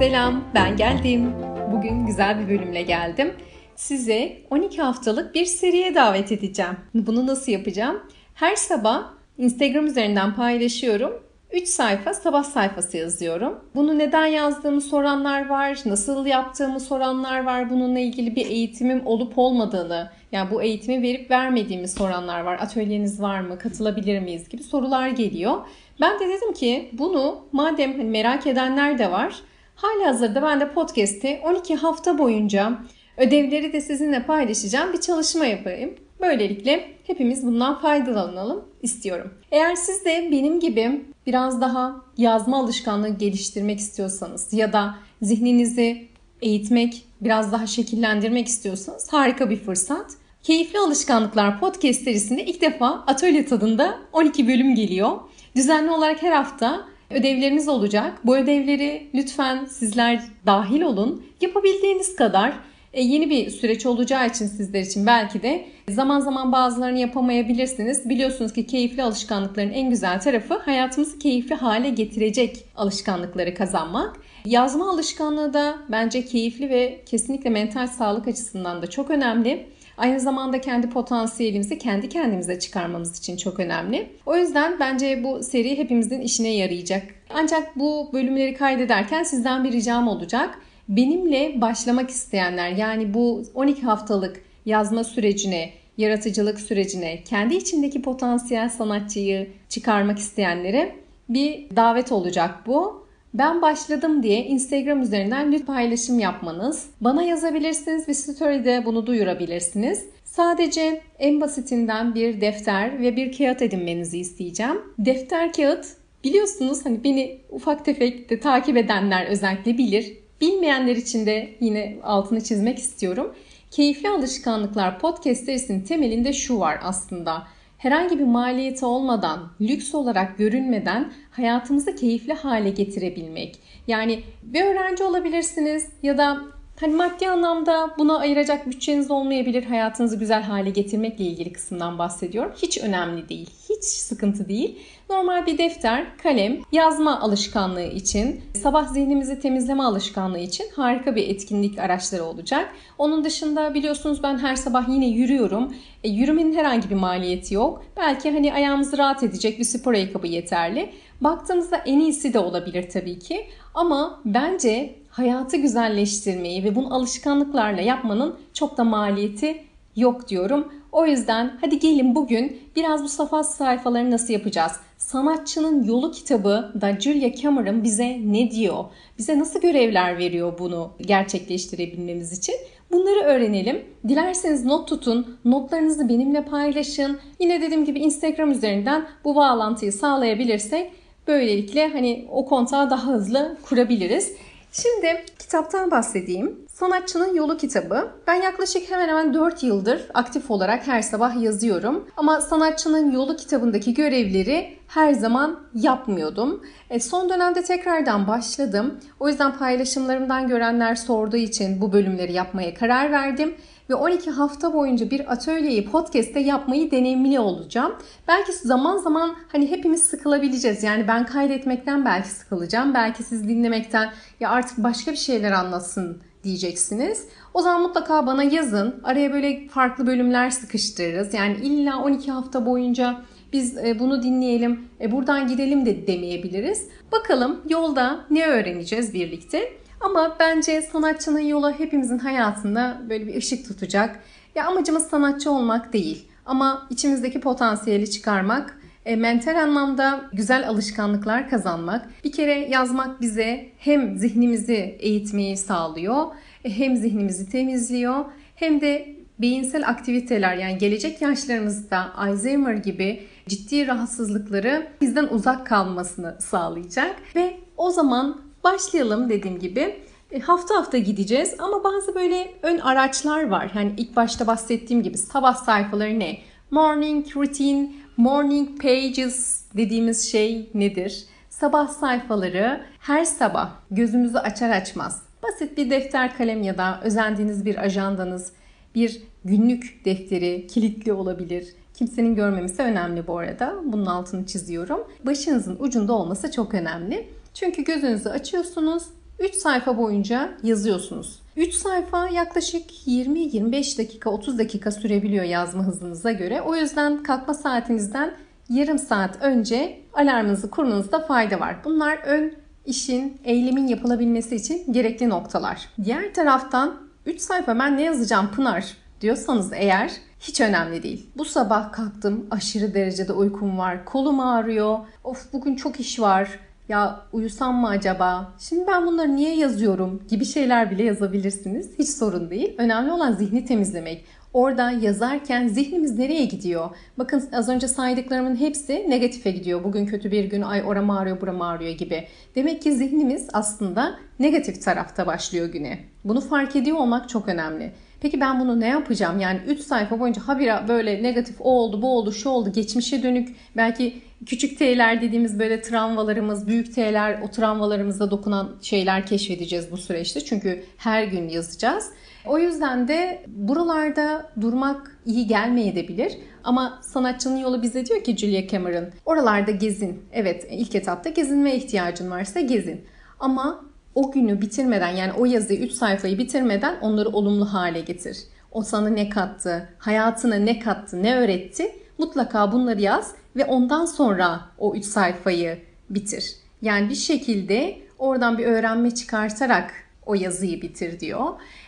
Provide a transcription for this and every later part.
Selam, ben geldim. Bugün güzel bir bölümle geldim. Size 12 haftalık bir seriye davet edeceğim. Bunu nasıl yapacağım? Her sabah Instagram üzerinden paylaşıyorum. 3 sayfa sabah sayfası yazıyorum. Bunu neden yazdığımı soranlar var, nasıl yaptığımı soranlar var. Bununla ilgili bir eğitimim olup olmadığını, yani bu eğitimi verip vermediğimi soranlar var. Atölyeniz var mı, katılabilir miyiz gibi sorular geliyor. Ben de dedim ki bunu madem hani merak edenler de var. Hali hazırda ben de podcast'i 12 hafta boyunca ödevleri de sizinle paylaşacağım bir çalışma yapayım. Böylelikle hepimiz bundan faydalanalım istiyorum. Eğer siz de benim gibi biraz daha yazma alışkanlığı geliştirmek istiyorsanız ya da zihninizi eğitmek, biraz daha şekillendirmek istiyorsanız harika bir fırsat. Keyifli Alışkanlıklar podcast serisinde ilk defa atölye tadında 12 bölüm geliyor. Düzenli olarak her hafta ödevleriniz olacak. Bu ödevleri lütfen sizler dahil olun. Yapabildiğiniz kadar e, yeni bir süreç olacağı için sizler için belki de zaman zaman bazılarını yapamayabilirsiniz. Biliyorsunuz ki keyifli alışkanlıkların en güzel tarafı hayatımızı keyifli hale getirecek alışkanlıkları kazanmak. Yazma alışkanlığı da bence keyifli ve kesinlikle mental sağlık açısından da çok önemli. Aynı zamanda kendi potansiyelimizi kendi kendimize çıkarmamız için çok önemli. O yüzden bence bu seri hepimizin işine yarayacak. Ancak bu bölümleri kaydederken sizden bir ricam olacak. Benimle başlamak isteyenler yani bu 12 haftalık yazma sürecine, yaratıcılık sürecine, kendi içindeki potansiyel sanatçıyı çıkarmak isteyenlere bir davet olacak bu. Ben başladım diye Instagram üzerinden lütfen paylaşım yapmanız. Bana yazabilirsiniz ve story'de bunu duyurabilirsiniz. Sadece en basitinden bir defter ve bir kağıt edinmenizi isteyeceğim. Defter kağıt biliyorsunuz hani beni ufak tefek de takip edenler özellikle bilir. Bilmeyenler için de yine altını çizmek istiyorum. Keyifli Alışkanlıklar podcast serisinin temelinde şu var aslında herhangi bir maliyeti olmadan, lüks olarak görünmeden hayatımızı keyifli hale getirebilmek. Yani bir öğrenci olabilirsiniz ya da Hani maddi anlamda buna ayıracak bütçeniz olmayabilir. Hayatınızı güzel hale getirmekle ilgili kısımdan bahsediyorum. Hiç önemli değil. Hiç sıkıntı değil. Normal bir defter, kalem, yazma alışkanlığı için, sabah zihnimizi temizleme alışkanlığı için harika bir etkinlik araçları olacak. Onun dışında biliyorsunuz ben her sabah yine yürüyorum. E, yürümenin herhangi bir maliyeti yok. Belki hani ayağımızı rahat edecek bir spor ayakkabı yeterli. Baktığımızda en iyisi de olabilir tabii ki. Ama bence hayatı güzelleştirmeyi ve bunu alışkanlıklarla yapmanın çok da maliyeti yok diyorum. O yüzden hadi gelin bugün biraz bu safha sayfaları nasıl yapacağız? Sanatçının Yolu kitabı da Julia Cameron bize ne diyor? Bize nasıl görevler veriyor bunu gerçekleştirebilmemiz için? Bunları öğrenelim. Dilerseniz not tutun, notlarınızı benimle paylaşın. Yine dediğim gibi Instagram üzerinden bu bağlantıyı sağlayabilirsek böylelikle hani o kontağı daha hızlı kurabiliriz. Şimdi kitaptan bahsedeyim. Sanatçının Yolu kitabı. Ben yaklaşık hemen hemen 4 yıldır aktif olarak her sabah yazıyorum. Ama Sanatçının Yolu kitabındaki görevleri her zaman yapmıyordum. E, son dönemde tekrardan başladım. O yüzden paylaşımlarımdan görenler sorduğu için bu bölümleri yapmaya karar verdim ve 12 hafta boyunca bir atölyeyi podcast'te yapmayı deneyimli olacağım. Belki zaman zaman hani hepimiz sıkılabileceğiz. Yani ben kaydetmekten belki sıkılacağım. Belki siz dinlemekten ya artık başka bir şeyler anlatsın diyeceksiniz. O zaman mutlaka bana yazın. Araya böyle farklı bölümler sıkıştırırız. Yani illa 12 hafta boyunca biz e, bunu dinleyelim, e, buradan gidelim de demeyebiliriz. Bakalım yolda ne öğreneceğiz birlikte. Ama bence sanatçının yolu hepimizin hayatında böyle bir ışık tutacak. Ya amacımız sanatçı olmak değil ama içimizdeki potansiyeli çıkarmak, e, mental anlamda güzel alışkanlıklar kazanmak. Bir kere yazmak bize hem zihnimizi eğitmeyi sağlıyor, e, hem zihnimizi temizliyor, hem de beyinsel aktiviteler yani gelecek yaşlarımızda Alzheimer gibi ciddi rahatsızlıkları bizden uzak kalmasını sağlayacak ve o zaman Başlayalım dediğim gibi. E, hafta hafta gideceğiz ama bazı böyle ön araçlar var. Yani ilk başta bahsettiğim gibi sabah sayfaları ne? Morning routine, morning pages dediğimiz şey nedir? Sabah sayfaları her sabah gözümüzü açar açmaz basit bir defter kalem ya da özendiğiniz bir ajandanız, bir günlük defteri kilitli olabilir. Kimsenin görmemesi önemli bu arada. Bunun altını çiziyorum. Başınızın ucunda olması çok önemli. Çünkü gözünüzü açıyorsunuz 3 sayfa boyunca yazıyorsunuz. 3 sayfa yaklaşık 20-25 dakika 30 dakika sürebiliyor yazma hızınıza göre. O yüzden kalkma saatinizden yarım saat önce alarmınızı kurmanızda fayda var. Bunlar ön işin, eylemin yapılabilmesi için gerekli noktalar. Diğer taraftan 3 sayfa ben ne yazacağım Pınar diyorsanız eğer hiç önemli değil. Bu sabah kalktım aşırı derecede uykum var. Kolum ağrıyor. Of bugün çok iş var. Ya uyusam mı acaba? Şimdi ben bunları niye yazıyorum gibi şeyler bile yazabilirsiniz. Hiç sorun değil. Önemli olan zihni temizlemek. Orada yazarken zihnimiz nereye gidiyor? Bakın az önce saydıklarımın hepsi negatife gidiyor. Bugün kötü bir gün, ay oram ağrıyor, buram ağrıyor gibi. Demek ki zihnimiz aslında negatif tarafta başlıyor güne. Bunu fark ediyor olmak çok önemli. Peki ben bunu ne yapacağım? Yani 3 sayfa boyunca habire böyle negatif o oldu, bu oldu, şu oldu, geçmişe dönük belki küçük T'ler dediğimiz böyle travmalarımız, büyük T'ler o travmalarımıza dokunan şeyler keşfedeceğiz bu süreçte. Çünkü her gün yazacağız. O yüzden de buralarda durmak iyi gelmeyebilir. Ama sanatçının yolu bize diyor ki Julia Cameron, oralarda gezin. Evet ilk etapta gezinmeye ihtiyacın varsa gezin. Ama o günü bitirmeden yani o yazıyı 3 sayfayı bitirmeden onları olumlu hale getir. O sana ne kattı, hayatına ne kattı, ne öğretti mutlaka bunları yaz ve ondan sonra o 3 sayfayı bitir. Yani bir şekilde oradan bir öğrenme çıkartarak o yazıyı bitir diyor.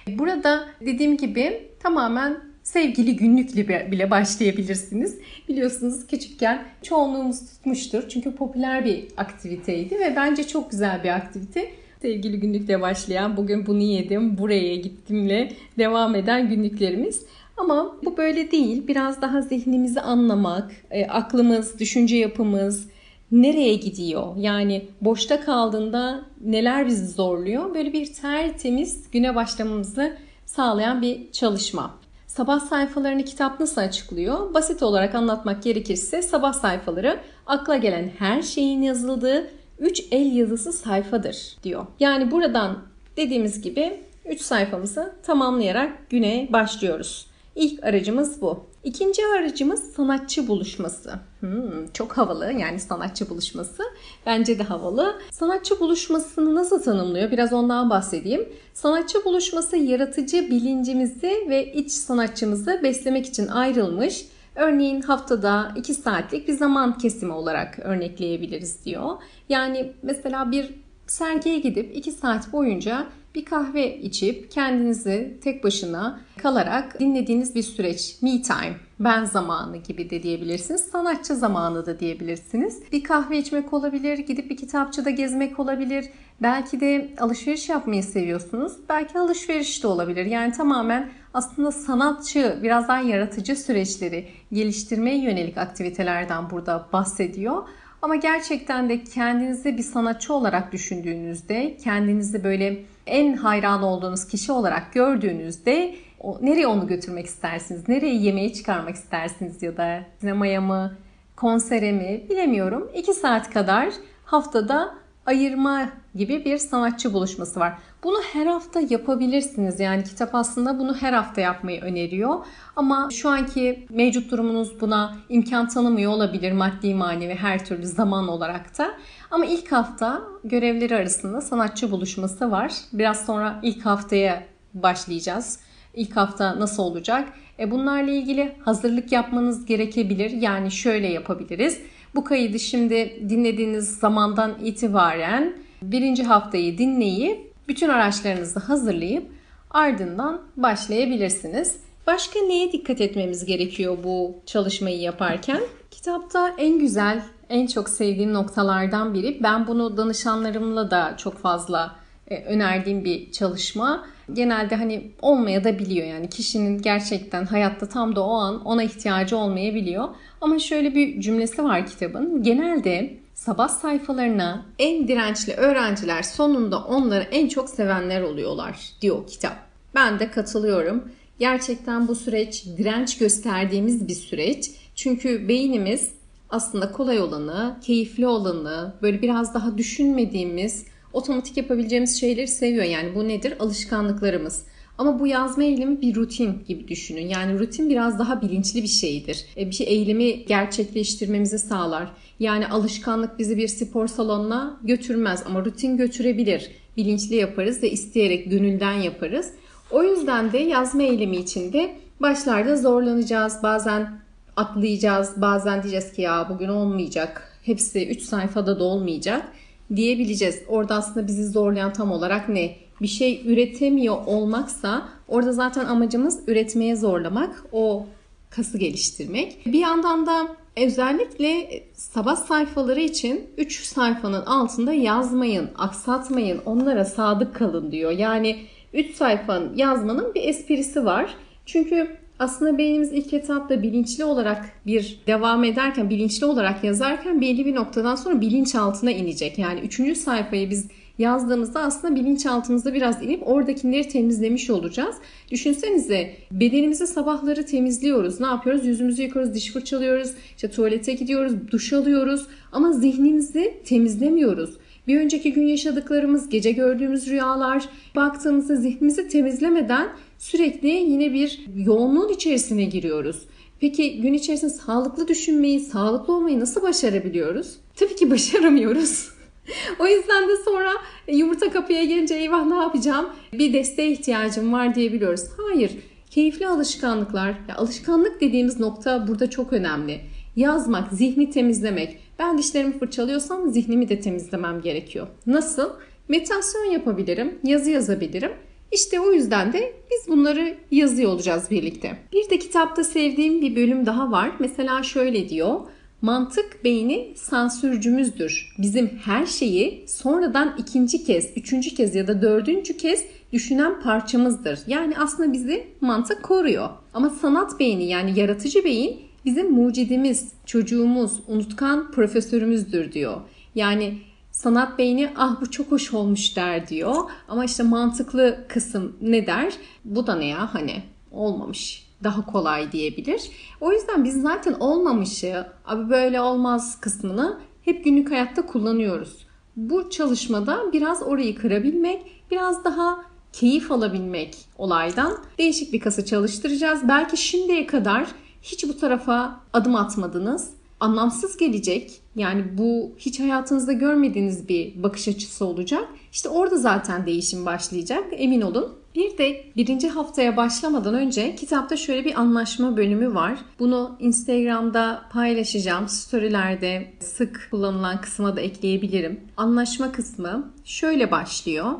Burada dediğim gibi tamamen sevgili günlükle bile başlayabilirsiniz. Biliyorsunuz küçükken çoğunluğumuz tutmuştur. Çünkü popüler bir aktiviteydi ve bence çok güzel bir aktivite. Sevgili günlükle başlayan bugün bunu yedim, buraya gittimle devam eden günlüklerimiz. Ama bu böyle değil. Biraz daha zihnimizi anlamak, e, aklımız, düşünce yapımız nereye gidiyor? Yani boşta kaldığında neler bizi zorluyor? Böyle bir tertemiz güne başlamamızı sağlayan bir çalışma. Sabah sayfalarını kitap nasıl açıklıyor? Basit olarak anlatmak gerekirse sabah sayfaları akla gelen her şeyin yazıldığı 3 el yazısı sayfadır diyor. Yani buradan dediğimiz gibi 3 sayfamızı tamamlayarak güne başlıyoruz. İlk aracımız bu. İkinci aracımız sanatçı buluşması. Hmm, çok havalı yani sanatçı buluşması. Bence de havalı. Sanatçı buluşmasını nasıl tanımlıyor? Biraz ondan bahsedeyim. Sanatçı buluşması yaratıcı bilincimizi ve iç sanatçımızı beslemek için ayrılmış Örneğin haftada 2 saatlik bir zaman kesimi olarak örnekleyebiliriz diyor. Yani mesela bir sergiye gidip 2 saat boyunca bir kahve içip kendinizi tek başına kalarak dinlediğiniz bir süreç. Me time, ben zamanı gibi de diyebilirsiniz. Sanatçı zamanı da diyebilirsiniz. Bir kahve içmek olabilir, gidip bir kitapçıda gezmek olabilir. Belki de alışveriş yapmayı seviyorsunuz. Belki alışveriş de olabilir. Yani tamamen aslında sanatçı, biraz daha yaratıcı süreçleri geliştirmeye yönelik aktivitelerden burada bahsediyor. Ama gerçekten de kendinizi bir sanatçı olarak düşündüğünüzde, kendinizi böyle en hayran olduğunuz kişi olarak gördüğünüzde o, nereye onu götürmek istersiniz? Nereye yemeği çıkarmak istersiniz ya da sinemaya mı, konsere mi bilemiyorum. 2 saat kadar haftada ayırma gibi bir sanatçı buluşması var. Bunu her hafta yapabilirsiniz. Yani kitap aslında bunu her hafta yapmayı öneriyor. Ama şu anki mevcut durumunuz buna imkan tanımıyor olabilir maddi manevi her türlü zaman olarak da. Ama ilk hafta görevleri arasında sanatçı buluşması var. Biraz sonra ilk haftaya başlayacağız. İlk hafta nasıl olacak? E bunlarla ilgili hazırlık yapmanız gerekebilir. Yani şöyle yapabiliriz. Bu kaydı şimdi dinlediğiniz zamandan itibaren birinci haftayı dinleyip bütün araçlarınızı hazırlayıp ardından başlayabilirsiniz. Başka neye dikkat etmemiz gerekiyor bu çalışmayı yaparken? Kitapta en güzel, en çok sevdiğim noktalardan biri. Ben bunu danışanlarımla da çok fazla e, önerdiğim bir çalışma. Genelde hani olmaya da biliyor yani kişinin gerçekten hayatta tam da o an ona ihtiyacı olmayabiliyor. Ama şöyle bir cümlesi var kitabın. Genelde sabah sayfalarına en dirençli öğrenciler sonunda onları en çok sevenler oluyorlar diyor kitap. Ben de katılıyorum. Gerçekten bu süreç direnç gösterdiğimiz bir süreç. Çünkü beynimiz aslında kolay olanı, keyifli olanı, böyle biraz daha düşünmediğimiz, otomatik yapabileceğimiz şeyleri seviyor. Yani bu nedir? Alışkanlıklarımız. Ama bu yazma eylemi bir rutin gibi düşünün. Yani rutin biraz daha bilinçli bir şeydir. E, bir şey eylemi gerçekleştirmemizi sağlar. Yani alışkanlık bizi bir spor salonuna götürmez ama rutin götürebilir. bilinçli yaparız ve isteyerek gönülden yaparız. O yüzden de yazma eylemi içinde başlarda zorlanacağız. Bazen atlayacağız. Bazen diyeceğiz ki ya bugün olmayacak. Hepsi 3 sayfada da olmayacak diyebileceğiz. Orada aslında bizi zorlayan tam olarak ne? Bir şey üretemiyor olmaksa orada zaten amacımız üretmeye zorlamak. O kası geliştirmek. Bir yandan da özellikle sabah sayfaları için 3 sayfanın altında yazmayın, aksatmayın, onlara sadık kalın diyor. Yani 3 sayfanın yazmanın bir esprisi var. Çünkü aslında beynimiz ilk etapta bilinçli olarak bir devam ederken, bilinçli olarak yazarken belli bir noktadan sonra bilinçaltına inecek. Yani üçüncü sayfayı biz yazdığımızda aslında bilinçaltımızda biraz inip oradakileri temizlemiş olacağız. Düşünsenize bedenimizi sabahları temizliyoruz. Ne yapıyoruz? Yüzümüzü yıkıyoruz, diş fırçalıyoruz, işte tuvalete gidiyoruz, duş alıyoruz ama zihnimizi temizlemiyoruz. Bir önceki gün yaşadıklarımız, gece gördüğümüz rüyalar, baktığımızda zihnimizi temizlemeden sürekli yine bir yoğunluğun içerisine giriyoruz. Peki gün içerisinde sağlıklı düşünmeyi, sağlıklı olmayı nasıl başarabiliyoruz? Tabii ki başaramıyoruz. o yüzden de sonra yumurta kapıya gelince eyvah ne yapacağım? Bir desteğe ihtiyacım var diyebiliyoruz. Hayır. Keyifli alışkanlıklar, ya alışkanlık dediğimiz nokta burada çok önemli. Yazmak, zihni temizlemek. Ben dişlerimi fırçalıyorsam zihnimi de temizlemem gerekiyor. Nasıl? Meditasyon yapabilirim, yazı yazabilirim. İşte o yüzden de biz bunları yazıyor olacağız birlikte. Bir de kitapta sevdiğim bir bölüm daha var. Mesela şöyle diyor. Mantık beyni sansürcümüzdür. Bizim her şeyi sonradan ikinci kez, üçüncü kez ya da dördüncü kez düşünen parçamızdır. Yani aslında bizi mantık koruyor. Ama sanat beyni yani yaratıcı beyin bizim mucidimiz, çocuğumuz, unutkan profesörümüzdür diyor. Yani sanat beyni ah bu çok hoş olmuş der diyor. Ama işte mantıklı kısım ne der? Bu da ne ya hani olmamış daha kolay diyebilir. O yüzden biz zaten olmamışı, abi böyle olmaz kısmını hep günlük hayatta kullanıyoruz. Bu çalışmada biraz orayı kırabilmek, biraz daha keyif alabilmek olaydan değişik bir kası çalıştıracağız. Belki şimdiye kadar hiç bu tarafa adım atmadınız. Anlamsız gelecek. Yani bu hiç hayatınızda görmediğiniz bir bakış açısı olacak. İşte orada zaten değişim başlayacak. Emin olun. Bir de birinci haftaya başlamadan önce kitapta şöyle bir anlaşma bölümü var. Bunu Instagram'da paylaşacağım. Storylerde sık kullanılan kısma da ekleyebilirim. Anlaşma kısmı şöyle başlıyor.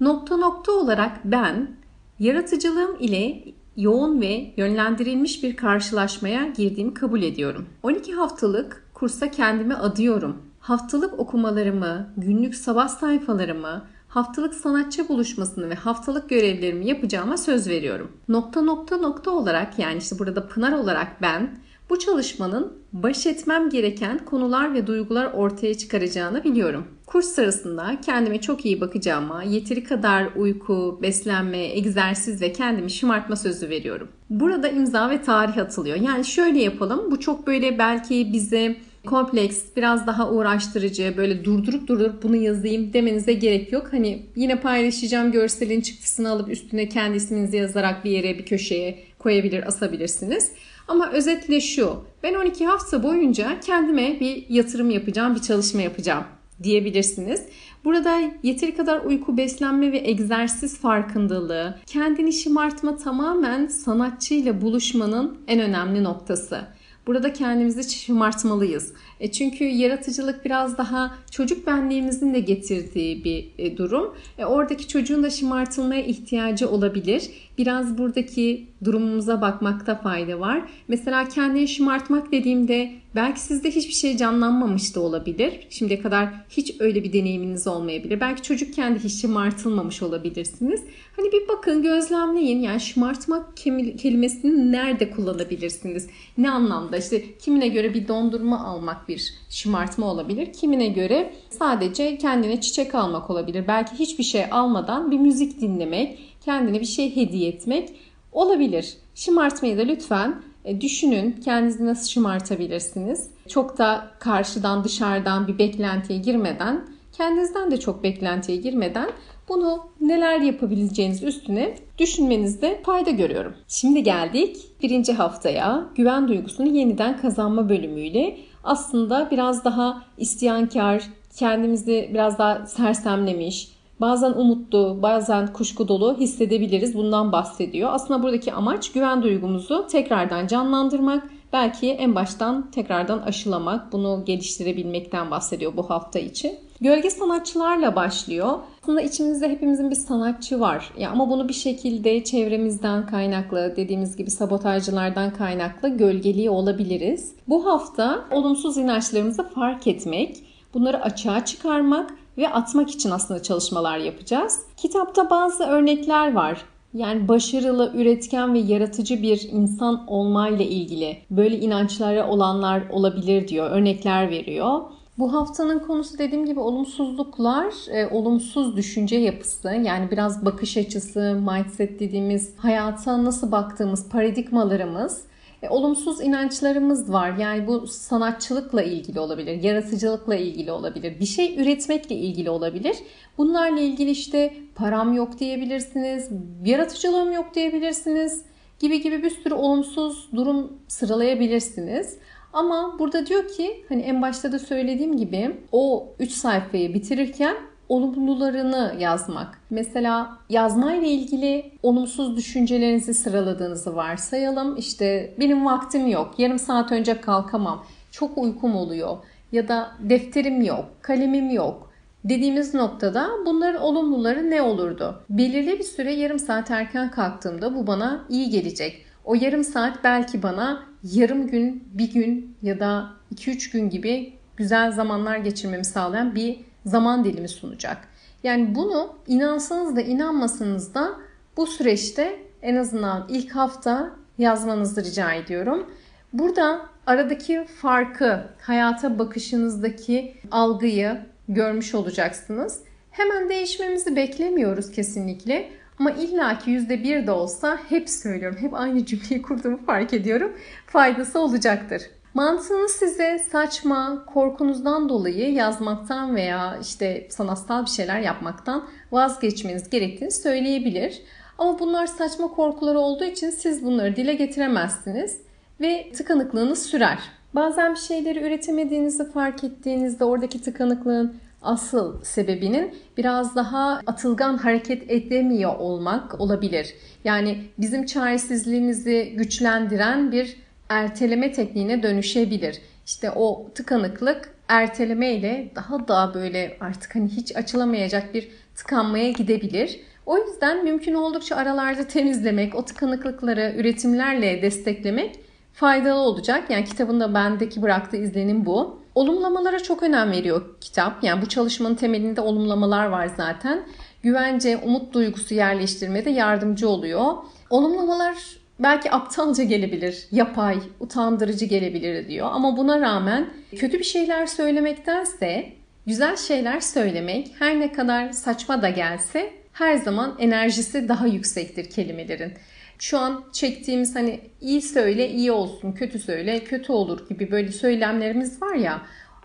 Nokta nokta olarak ben yaratıcılığım ile yoğun ve yönlendirilmiş bir karşılaşmaya girdiğimi kabul ediyorum. 12 haftalık kursa kendimi adıyorum. Haftalık okumalarımı, günlük sabah sayfalarımı, haftalık sanatçı buluşmasını ve haftalık görevlerimi yapacağıma söz veriyorum. Nokta nokta nokta olarak yani işte burada Pınar olarak ben bu çalışmanın baş etmem gereken konular ve duygular ortaya çıkaracağını biliyorum. Kurs sırasında kendime çok iyi bakacağıma, yeteri kadar uyku, beslenme, egzersiz ve kendimi şımartma sözü veriyorum. Burada imza ve tarih atılıyor. Yani şöyle yapalım. Bu çok böyle belki bize kompleks, biraz daha uğraştırıcı, böyle durdurup durdurup bunu yazayım demenize gerek yok. Hani yine paylaşacağım görselin çıktısını alıp üstüne kendi isminizi yazarak bir yere, bir köşeye koyabilir, asabilirsiniz. Ama özetle şu. Ben 12 hafta boyunca kendime bir yatırım yapacağım, bir çalışma yapacağım diyebilirsiniz. Burada yeteri kadar uyku, beslenme ve egzersiz farkındalığı, kendini şımartma tamamen sanatçıyla buluşmanın en önemli noktası. Burada kendimizi şımartmalıyız. E çünkü yaratıcılık biraz daha çocuk benliğimizin de getirdiği bir e, durum. E oradaki çocuğun da şımartılmaya ihtiyacı olabilir. Biraz buradaki durumumuza bakmakta fayda var. Mesela kendini şımartmak dediğimde belki sizde hiçbir şey canlanmamış da olabilir. Şimdiye kadar hiç öyle bir deneyiminiz olmayabilir. Belki çocukken de hiç şımartılmamış olabilirsiniz. Hani bir bakın gözlemleyin. Yani şımartmak kelimesini nerede kullanabilirsiniz? Ne anlamda? İşte kimine göre bir dondurma almak bir şımartma olabilir. Kimine göre sadece kendine çiçek almak olabilir. Belki hiçbir şey almadan bir müzik dinlemek, kendine bir şey hediye etmek olabilir. Şımartmayı da lütfen e, düşünün kendinizi nasıl şımartabilirsiniz. Çok da karşıdan dışarıdan bir beklentiye girmeden, kendinizden de çok beklentiye girmeden bunu neler yapabileceğiniz üstüne düşünmenizde fayda görüyorum. Şimdi geldik birinci haftaya güven duygusunu yeniden kazanma bölümüyle aslında biraz daha isyankar, kendimizi biraz daha sersemlemiş, bazen umutlu, bazen kuşku dolu hissedebiliriz. Bundan bahsediyor. Aslında buradaki amaç güven duygumuzu tekrardan canlandırmak, belki en baştan tekrardan aşılamak, bunu geliştirebilmekten bahsediyor bu hafta için. Gölge sanatçılarla başlıyor. Aslında içimizde hepimizin bir sanatçı var. Ya ama bunu bir şekilde çevremizden kaynaklı, dediğimiz gibi sabotajcılardan kaynaklı gölgeliği olabiliriz. Bu hafta olumsuz inançlarımızı fark etmek, bunları açığa çıkarmak ve atmak için aslında çalışmalar yapacağız. Kitapta bazı örnekler var. Yani başarılı, üretken ve yaratıcı bir insan olmayla ilgili böyle inançlara olanlar olabilir diyor. Örnekler veriyor. Bu haftanın konusu dediğim gibi olumsuzluklar, e, olumsuz düşünce yapısı yani biraz bakış açısı, mindset dediğimiz hayata nasıl baktığımız paradigmalarımız e, olumsuz inançlarımız var. Yani bu sanatçılıkla ilgili olabilir, yaratıcılıkla ilgili olabilir, bir şey üretmekle ilgili olabilir. Bunlarla ilgili işte param yok diyebilirsiniz, yaratıcılığım yok diyebilirsiniz gibi gibi bir sürü olumsuz durum sıralayabilirsiniz. Ama burada diyor ki hani en başta da söylediğim gibi o 3 sayfayı bitirirken olumlularını yazmak. Mesela yazmayla ilgili olumsuz düşüncelerinizi sıraladığınızı varsayalım. İşte benim vaktim yok, yarım saat önce kalkamam, çok uykum oluyor ya da defterim yok, kalemim yok dediğimiz noktada bunların olumluları ne olurdu? Belirli bir süre yarım saat erken kalktığımda bu bana iyi gelecek. O yarım saat belki bana yarım gün, bir gün ya da 2-3 gün gibi güzel zamanlar geçirmemi sağlayan bir zaman dilimi sunacak. Yani bunu inansanız da inanmasanız da bu süreçte en azından ilk hafta yazmanızı rica ediyorum. Burada aradaki farkı, hayata bakışınızdaki algıyı görmüş olacaksınız. Hemen değişmemizi beklemiyoruz kesinlikle. Ama illaki yüzde bir de olsa hep söylüyorum, hep aynı cümleyi kurduğumu fark ediyorum. Faydası olacaktır. Mantığınız size saçma, korkunuzdan dolayı yazmaktan veya işte sanatsal bir şeyler yapmaktan vazgeçmeniz gerektiğini söyleyebilir. Ama bunlar saçma korkular olduğu için siz bunları dile getiremezsiniz ve tıkanıklığınız sürer. Bazen bir şeyleri üretemediğinizi fark ettiğinizde oradaki tıkanıklığın asıl sebebinin biraz daha atılgan hareket edemiyor olmak olabilir. Yani bizim çaresizliğimizi güçlendiren bir erteleme tekniğine dönüşebilir. İşte o tıkanıklık erteleme ile daha da böyle artık hani hiç açılamayacak bir tıkanmaya gidebilir. O yüzden mümkün oldukça aralarda temizlemek, o tıkanıklıkları üretimlerle desteklemek faydalı olacak. Yani kitabında bendeki bıraktığı izlenim bu. Olumlamalara çok önem veriyor kitap. Yani bu çalışmanın temelinde olumlamalar var zaten. Güvence, umut duygusu yerleştirmede yardımcı oluyor. Olumlamalar belki aptalca gelebilir, yapay, utandırıcı gelebilir diyor. Ama buna rağmen kötü bir şeyler söylemektense güzel şeyler söylemek her ne kadar saçma da gelse her zaman enerjisi daha yüksektir kelimelerin şu an çektiğimiz hani iyi söyle iyi olsun, kötü söyle kötü olur gibi böyle söylemlerimiz var ya.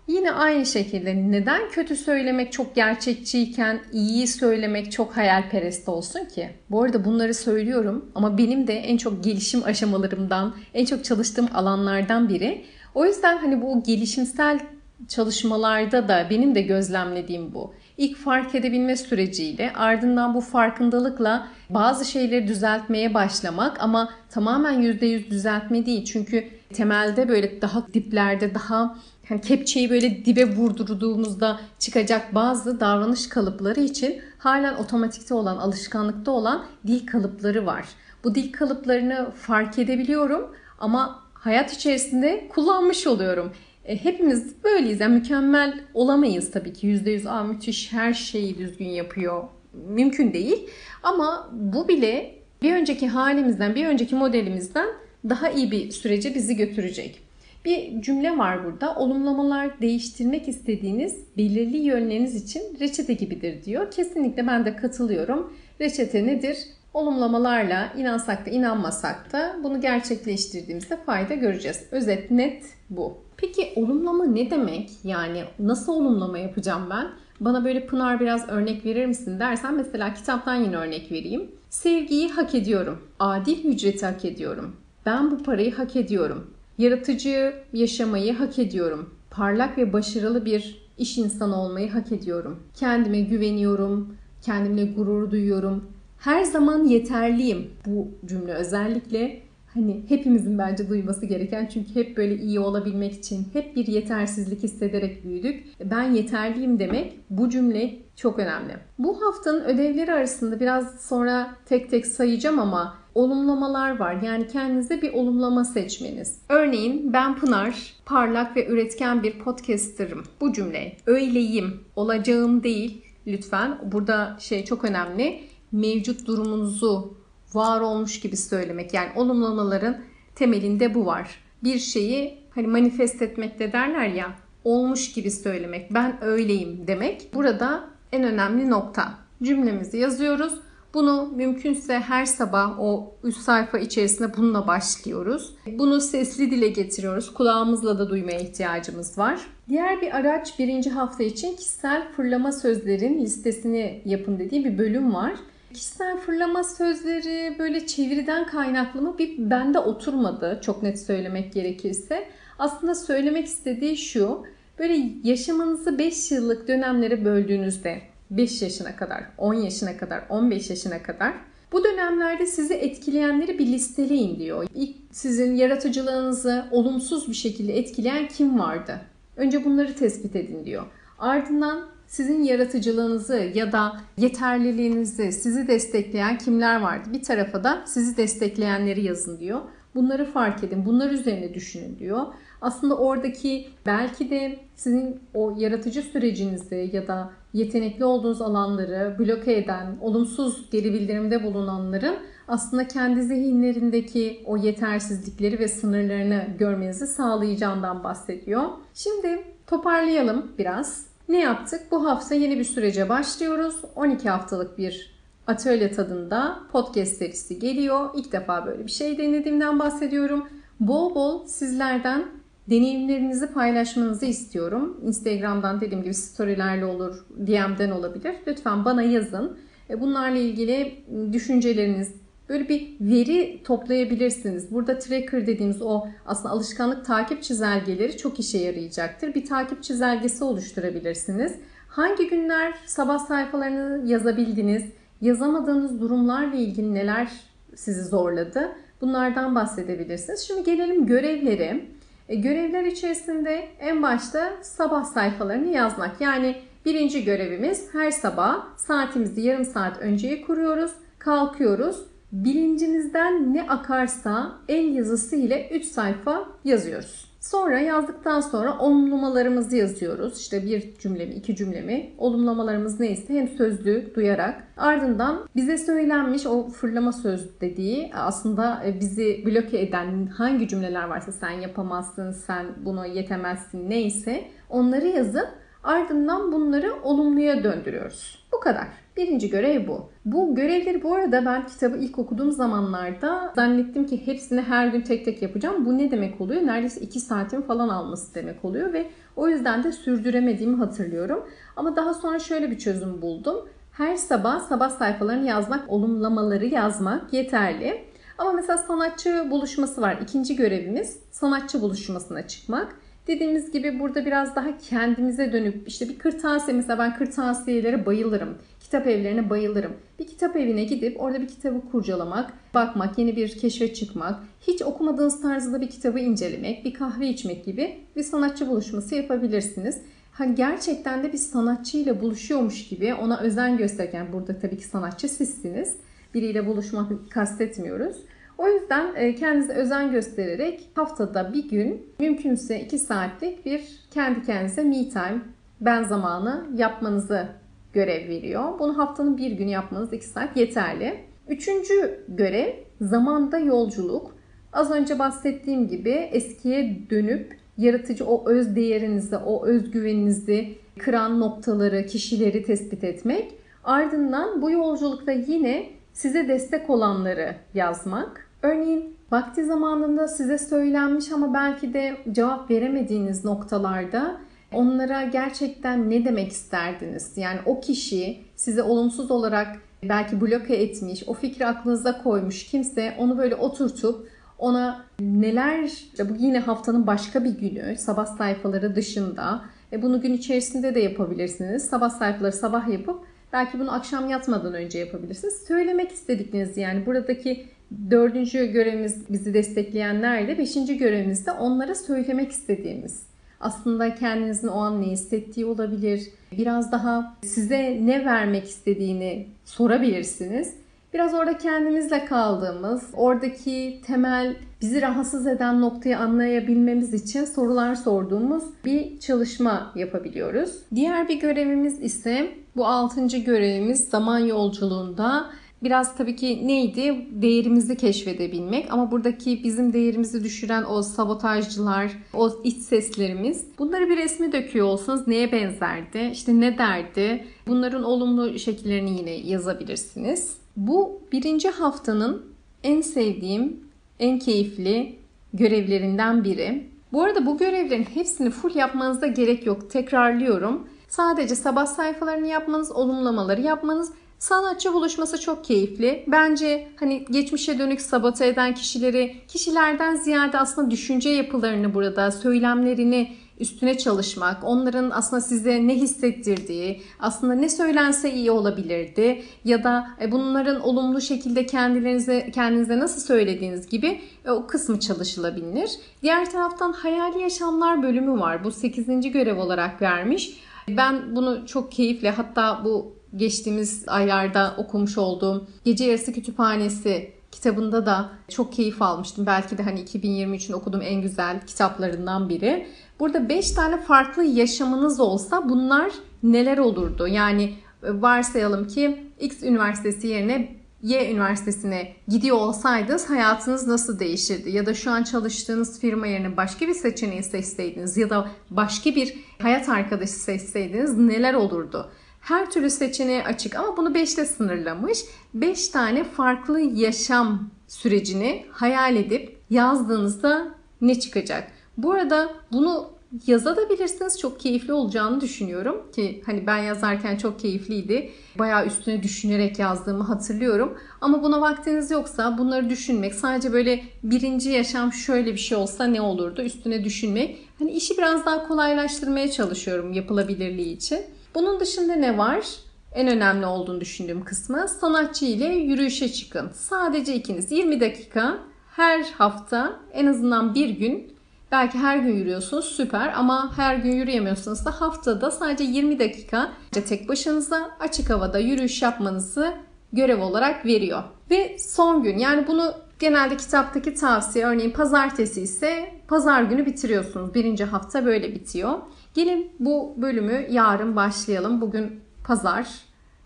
Yine aynı şekilde neden kötü söylemek çok gerçekçiyken iyi söylemek çok hayalperest olsun ki? Bu arada bunları söylüyorum ama benim de en çok gelişim aşamalarımdan, en çok çalıştığım alanlardan biri. O yüzden hani bu gelişimsel çalışmalarda da benim de gözlemlediğim bu. İlk fark edebilme süreciyle ardından bu farkındalıkla bazı şeyleri düzeltmeye başlamak ama tamamen %100 düzeltme değil. Çünkü temelde böyle daha diplerde daha yani kepçeyi böyle dibe vurdurduğumuzda çıkacak bazı davranış kalıpları için halen otomatikte olan, alışkanlıkta olan dil kalıpları var. Bu dil kalıplarını fark edebiliyorum ama hayat içerisinde kullanmış oluyorum. E, hepimiz böyleyiz. Yani mükemmel olamayız tabii ki. %100 Aa, müthiş her şeyi düzgün yapıyor. Mümkün değil. Ama bu bile bir önceki halimizden, bir önceki modelimizden daha iyi bir sürece bizi götürecek. Bir cümle var burada. Olumlamalar değiştirmek istediğiniz belirli yönleriniz için reçete gibidir diyor. Kesinlikle ben de katılıyorum. Reçete nedir? Olumlamalarla inansak da inanmasak da bunu gerçekleştirdiğimizde fayda göreceğiz. Özet net bu. Peki olumlama ne demek? Yani nasıl olumlama yapacağım ben? Bana böyle Pınar biraz örnek verir misin dersen mesela kitaptan yine örnek vereyim. Sevgiyi hak ediyorum. Adil ücreti hak ediyorum. Ben bu parayı hak ediyorum. Yaratıcı yaşamayı hak ediyorum. Parlak ve başarılı bir iş insanı olmayı hak ediyorum. Kendime güveniyorum. kendimle gurur duyuyorum, her zaman yeterliyim. Bu cümle özellikle hani hepimizin bence duyması gereken çünkü hep böyle iyi olabilmek için hep bir yetersizlik hissederek büyüdük. Ben yeterliyim demek bu cümle çok önemli. Bu haftanın ödevleri arasında biraz sonra tek tek sayacağım ama olumlamalar var. Yani kendinize bir olumlama seçmeniz. Örneğin ben Pınar, parlak ve üretken bir podcasterım. Bu cümle öyleyim, olacağım değil. Lütfen burada şey çok önemli. Mevcut durumunuzu var olmuş gibi söylemek. Yani olumlamaların temelinde bu var. Bir şeyi hani manifest etmekte derler ya olmuş gibi söylemek. Ben öyleyim demek. Burada en önemli nokta. Cümlemizi yazıyoruz. Bunu mümkünse her sabah o üst sayfa içerisinde bununla başlıyoruz. Bunu sesli dile getiriyoruz. Kulağımızla da duymaya ihtiyacımız var. Diğer bir araç birinci hafta için kişisel fırlama sözlerin listesini yapın dediği bir bölüm var. Kişisel fırlama sözleri böyle çeviriden kaynaklı mı bir bende oturmadı çok net söylemek gerekirse. Aslında söylemek istediği şu. Böyle yaşamanızı 5 yıllık dönemlere böldüğünüzde 5 yaşına kadar, 10 yaşına kadar, 15 yaşına kadar bu dönemlerde sizi etkileyenleri bir listeleyin diyor. İlk sizin yaratıcılığınızı olumsuz bir şekilde etkileyen kim vardı? Önce bunları tespit edin diyor. Ardından sizin yaratıcılığınızı ya da yeterliliğinizi, sizi destekleyen kimler vardı? Bir tarafa da sizi destekleyenleri yazın diyor. Bunları fark edin, bunlar üzerine düşünün diyor. Aslında oradaki belki de sizin o yaratıcı sürecinizi ya da yetenekli olduğunuz alanları bloke eden, olumsuz geri bildirimde bulunanların aslında kendi zihinlerindeki o yetersizlikleri ve sınırlarını görmenizi sağlayacağından bahsediyor. Şimdi toparlayalım biraz. Ne yaptık? Bu hafta yeni bir sürece başlıyoruz. 12 haftalık bir atölye tadında podcast serisi geliyor. İlk defa böyle bir şey denediğimden bahsediyorum. Bol bol sizlerden deneyimlerinizi paylaşmanızı istiyorum. Instagram'dan dediğim gibi storylerle olur, DM'den olabilir. Lütfen bana yazın. E, bunlarla ilgili düşünceleriniz, böyle bir veri toplayabilirsiniz. Burada tracker dediğimiz o aslında alışkanlık takip çizelgeleri çok işe yarayacaktır. Bir takip çizelgesi oluşturabilirsiniz. Hangi günler sabah sayfalarını yazabildiniz? Yazamadığınız durumlarla ilgili neler sizi zorladı? Bunlardan bahsedebilirsiniz. Şimdi gelelim görevlere. E, görevler içerisinde en başta sabah sayfalarını yazmak. Yani birinci görevimiz her sabah saatimizi yarım saat önceye kuruyoruz. Kalkıyoruz. Bilincinizden ne akarsa el yazısı ile 3 sayfa yazıyoruz. Sonra yazdıktan sonra olumlamalarımızı yazıyoruz. İşte bir cümle mi, iki cümle mi? Olumlamalarımız neyse hem sözlü duyarak. Ardından bize söylenmiş o fırlama söz dediği aslında e, bizi bloke eden hangi cümleler varsa sen yapamazsın, sen bunu yetemezsin neyse onları yazıp ardından bunları olumluya döndürüyoruz. Bu kadar. Birinci görev bu. Bu görevleri bu arada ben kitabı ilk okuduğum zamanlarda zannettim ki hepsini her gün tek tek yapacağım. Bu ne demek oluyor? Neredeyse 2 saatin falan alması demek oluyor ve o yüzden de sürdüremediğimi hatırlıyorum. Ama daha sonra şöyle bir çözüm buldum. Her sabah sabah sayfalarını yazmak, olumlamaları yazmak yeterli. Ama mesela sanatçı buluşması var. İkinci görevimiz sanatçı buluşmasına çıkmak. Dediğimiz gibi burada biraz daha kendimize dönüp işte bir kırtasiye mesela ben kırtasiyelere bayılırım. Kitap evlerine bayılırım. Bir kitap evine gidip orada bir kitabı kurcalamak, bakmak, yeni bir keşfe çıkmak, hiç okumadığınız tarzda bir kitabı incelemek, bir kahve içmek gibi bir sanatçı buluşması yapabilirsiniz. Ha, gerçekten de bir sanatçıyla buluşuyormuş gibi ona özen gösterirken burada tabii ki sanatçı sizsiniz. Biriyle buluşmak kastetmiyoruz. O yüzden e, kendinize özen göstererek haftada bir gün mümkünse 2 saatlik bir kendi kendinize me time, ben zamanı yapmanızı görev veriyor. Bunu haftanın bir günü yapmanız 2 saat yeterli. Üçüncü görev zamanda yolculuk. Az önce bahsettiğim gibi eskiye dönüp yaratıcı o öz değerinizi, o özgüveninizi kıran noktaları, kişileri tespit etmek. Ardından bu yolculukta yine size destek olanları yazmak Örneğin vakti zamanında size söylenmiş ama belki de cevap veremediğiniz noktalarda onlara gerçekten ne demek isterdiniz? Yani o kişi size olumsuz olarak belki bloke etmiş, o fikri aklınıza koymuş kimse onu böyle oturtup ona neler, bu yine haftanın başka bir günü, sabah sayfaları dışında, e bunu gün içerisinde de yapabilirsiniz. Sabah sayfaları sabah yapıp Belki bunu akşam yatmadan önce yapabilirsiniz. Söylemek istediklerinizi yani buradaki dördüncü görevimiz bizi destekleyenler de beşinci görevimiz de onlara söylemek istediğimiz. Aslında kendinizin o an ne hissettiği olabilir. Biraz daha size ne vermek istediğini sorabilirsiniz. Biraz orada kendimizle kaldığımız, oradaki temel bizi rahatsız eden noktayı anlayabilmemiz için sorular sorduğumuz bir çalışma yapabiliyoruz. Diğer bir görevimiz ise bu altıncı görevimiz zaman yolculuğunda biraz tabii ki neydi? Değerimizi keşfedebilmek ama buradaki bizim değerimizi düşüren o sabotajcılar, o iç seslerimiz bunları bir resme döküyor olsanız neye benzerdi? İşte ne derdi? Bunların olumlu şekillerini yine yazabilirsiniz. Bu birinci haftanın en sevdiğim, en keyifli görevlerinden biri. Bu arada bu görevlerin hepsini full yapmanıza gerek yok. Tekrarlıyorum. Sadece sabah sayfalarını yapmanız, olumlamaları yapmanız Sanatçı buluşması çok keyifli. Bence hani geçmişe dönük sabote eden kişileri, kişilerden ziyade aslında düşünce yapılarını burada, söylemlerini üstüne çalışmak, onların aslında size ne hissettirdiği, aslında ne söylense iyi olabilirdi ya da e, bunların olumlu şekilde kendilerinize kendinize nasıl söylediğiniz gibi e, o kısmı çalışılabilir. Diğer taraftan hayali yaşamlar bölümü var. Bu 8. görev olarak vermiş. Ben bunu çok keyifle hatta bu geçtiğimiz aylarda okumuş olduğum Gece Yarısı Kütüphanesi kitabında da çok keyif almıştım. Belki de hani 2023'ün okuduğum en güzel kitaplarından biri. Burada 5 tane farklı yaşamınız olsa bunlar neler olurdu? Yani e, varsayalım ki X üniversitesi yerine Y üniversitesine gidiyor olsaydınız hayatınız nasıl değişirdi? Ya da şu an çalıştığınız firma yerine başka bir seçeneği seçseydiniz ya da başka bir hayat arkadaşı seçseydiniz neler olurdu? Her türlü seçeneğe açık ama bunu 5 ile sınırlamış. 5 tane farklı yaşam sürecini hayal edip yazdığınızda ne çıkacak? Bu arada bunu yazabilirsiniz. Çok keyifli olacağını düşünüyorum ki hani ben yazarken çok keyifliydi. Bayağı üstüne düşünerek yazdığımı hatırlıyorum. Ama buna vaktiniz yoksa bunları düşünmek sadece böyle birinci yaşam şöyle bir şey olsa ne olurdu üstüne düşünmek. Hani işi biraz daha kolaylaştırmaya çalışıyorum yapılabilirliği için. Bunun dışında ne var? En önemli olduğunu düşündüğüm kısmı sanatçı ile yürüyüşe çıkın. Sadece ikiniz 20 dakika her hafta en azından bir gün belki her gün yürüyorsunuz süper ama her gün yürüyemiyorsanız da haftada sadece 20 dakika tek başınıza açık havada yürüyüş yapmanızı görev olarak veriyor. Ve son gün yani bunu genelde kitaptaki tavsiye örneğin pazartesi ise pazar günü bitiriyorsunuz. Birinci hafta böyle bitiyor. Gelin bu bölümü yarın başlayalım. Bugün pazar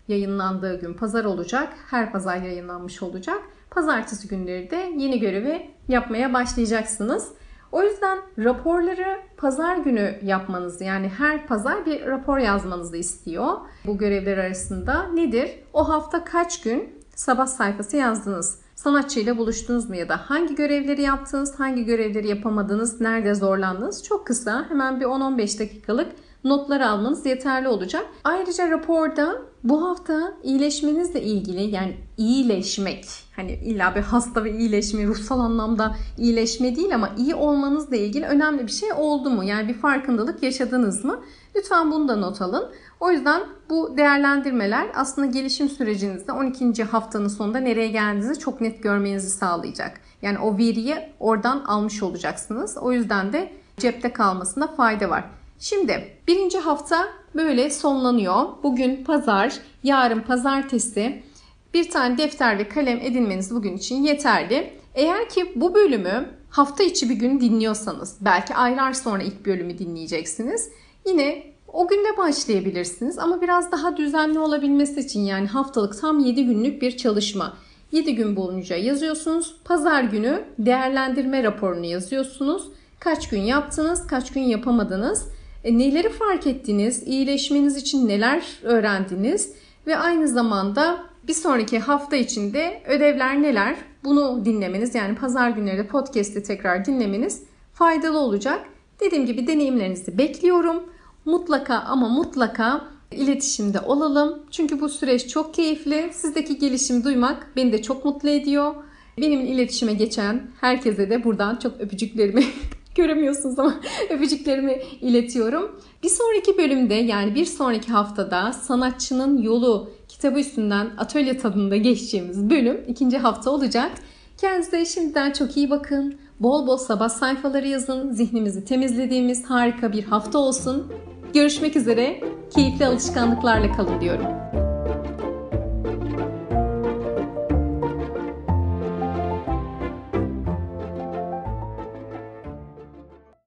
yayınlandığı gün pazar olacak. Her pazar yayınlanmış olacak. Pazartesi günleri de yeni görevi yapmaya başlayacaksınız. O yüzden raporları pazar günü yapmanızı yani her pazar bir rapor yazmanızı istiyor. Bu görevler arasında nedir? O hafta kaç gün sabah sayfası yazdınız? Sanatçıyla buluştunuz mu ya da hangi görevleri yaptınız, hangi görevleri yapamadınız, nerede zorlandınız? Çok kısa hemen bir 10-15 dakikalık notlar almanız yeterli olacak. Ayrıca raporda bu hafta iyileşmenizle ilgili yani iyileşmek hani illa bir hasta ve iyileşme ruhsal anlamda iyileşme değil ama iyi olmanızla ilgili önemli bir şey oldu mu? Yani bir farkındalık yaşadınız mı? Lütfen bunu da not alın. O yüzden bu değerlendirmeler aslında gelişim sürecinizde 12. haftanın sonunda nereye geldiğinizi çok net görmenizi sağlayacak. Yani o veriyi oradan almış olacaksınız. O yüzden de cepte kalmasında fayda var. Şimdi birinci hafta böyle sonlanıyor. Bugün pazar, yarın pazartesi. Bir tane defter ve kalem edinmeniz bugün için yeterli. Eğer ki bu bölümü hafta içi bir gün dinliyorsanız, belki aylar sonra ilk bölümü dinleyeceksiniz. Yine o günde başlayabilirsiniz ama biraz daha düzenli olabilmesi için yani haftalık tam 7 günlük bir çalışma. 7 gün boyunca yazıyorsunuz. Pazar günü değerlendirme raporunu yazıyorsunuz. Kaç gün yaptınız, kaç gün yapamadınız, e, neleri fark ettiniz, iyileşmeniz için neler öğrendiniz ve aynı zamanda bir sonraki hafta içinde ödevler neler bunu dinlemeniz yani pazar günleri de podcast'i tekrar dinlemeniz faydalı olacak. Dediğim gibi deneyimlerinizi bekliyorum. Mutlaka ama mutlaka iletişimde olalım. Çünkü bu süreç çok keyifli. Sizdeki gelişimi duymak beni de çok mutlu ediyor. Benim iletişime geçen herkese de buradan çok öpücüklerimi Göremiyorsunuz ama öpücüklerimi iletiyorum. Bir sonraki bölümde yani bir sonraki haftada sanatçının yolu kitabı üstünden atölye tadında geçeceğimiz bölüm ikinci hafta olacak. Kendinize şimdiden çok iyi bakın. Bol bol sabah sayfaları yazın. Zihnimizi temizlediğimiz harika bir hafta olsun. Görüşmek üzere. Keyifli alışkanlıklarla kalın diyorum.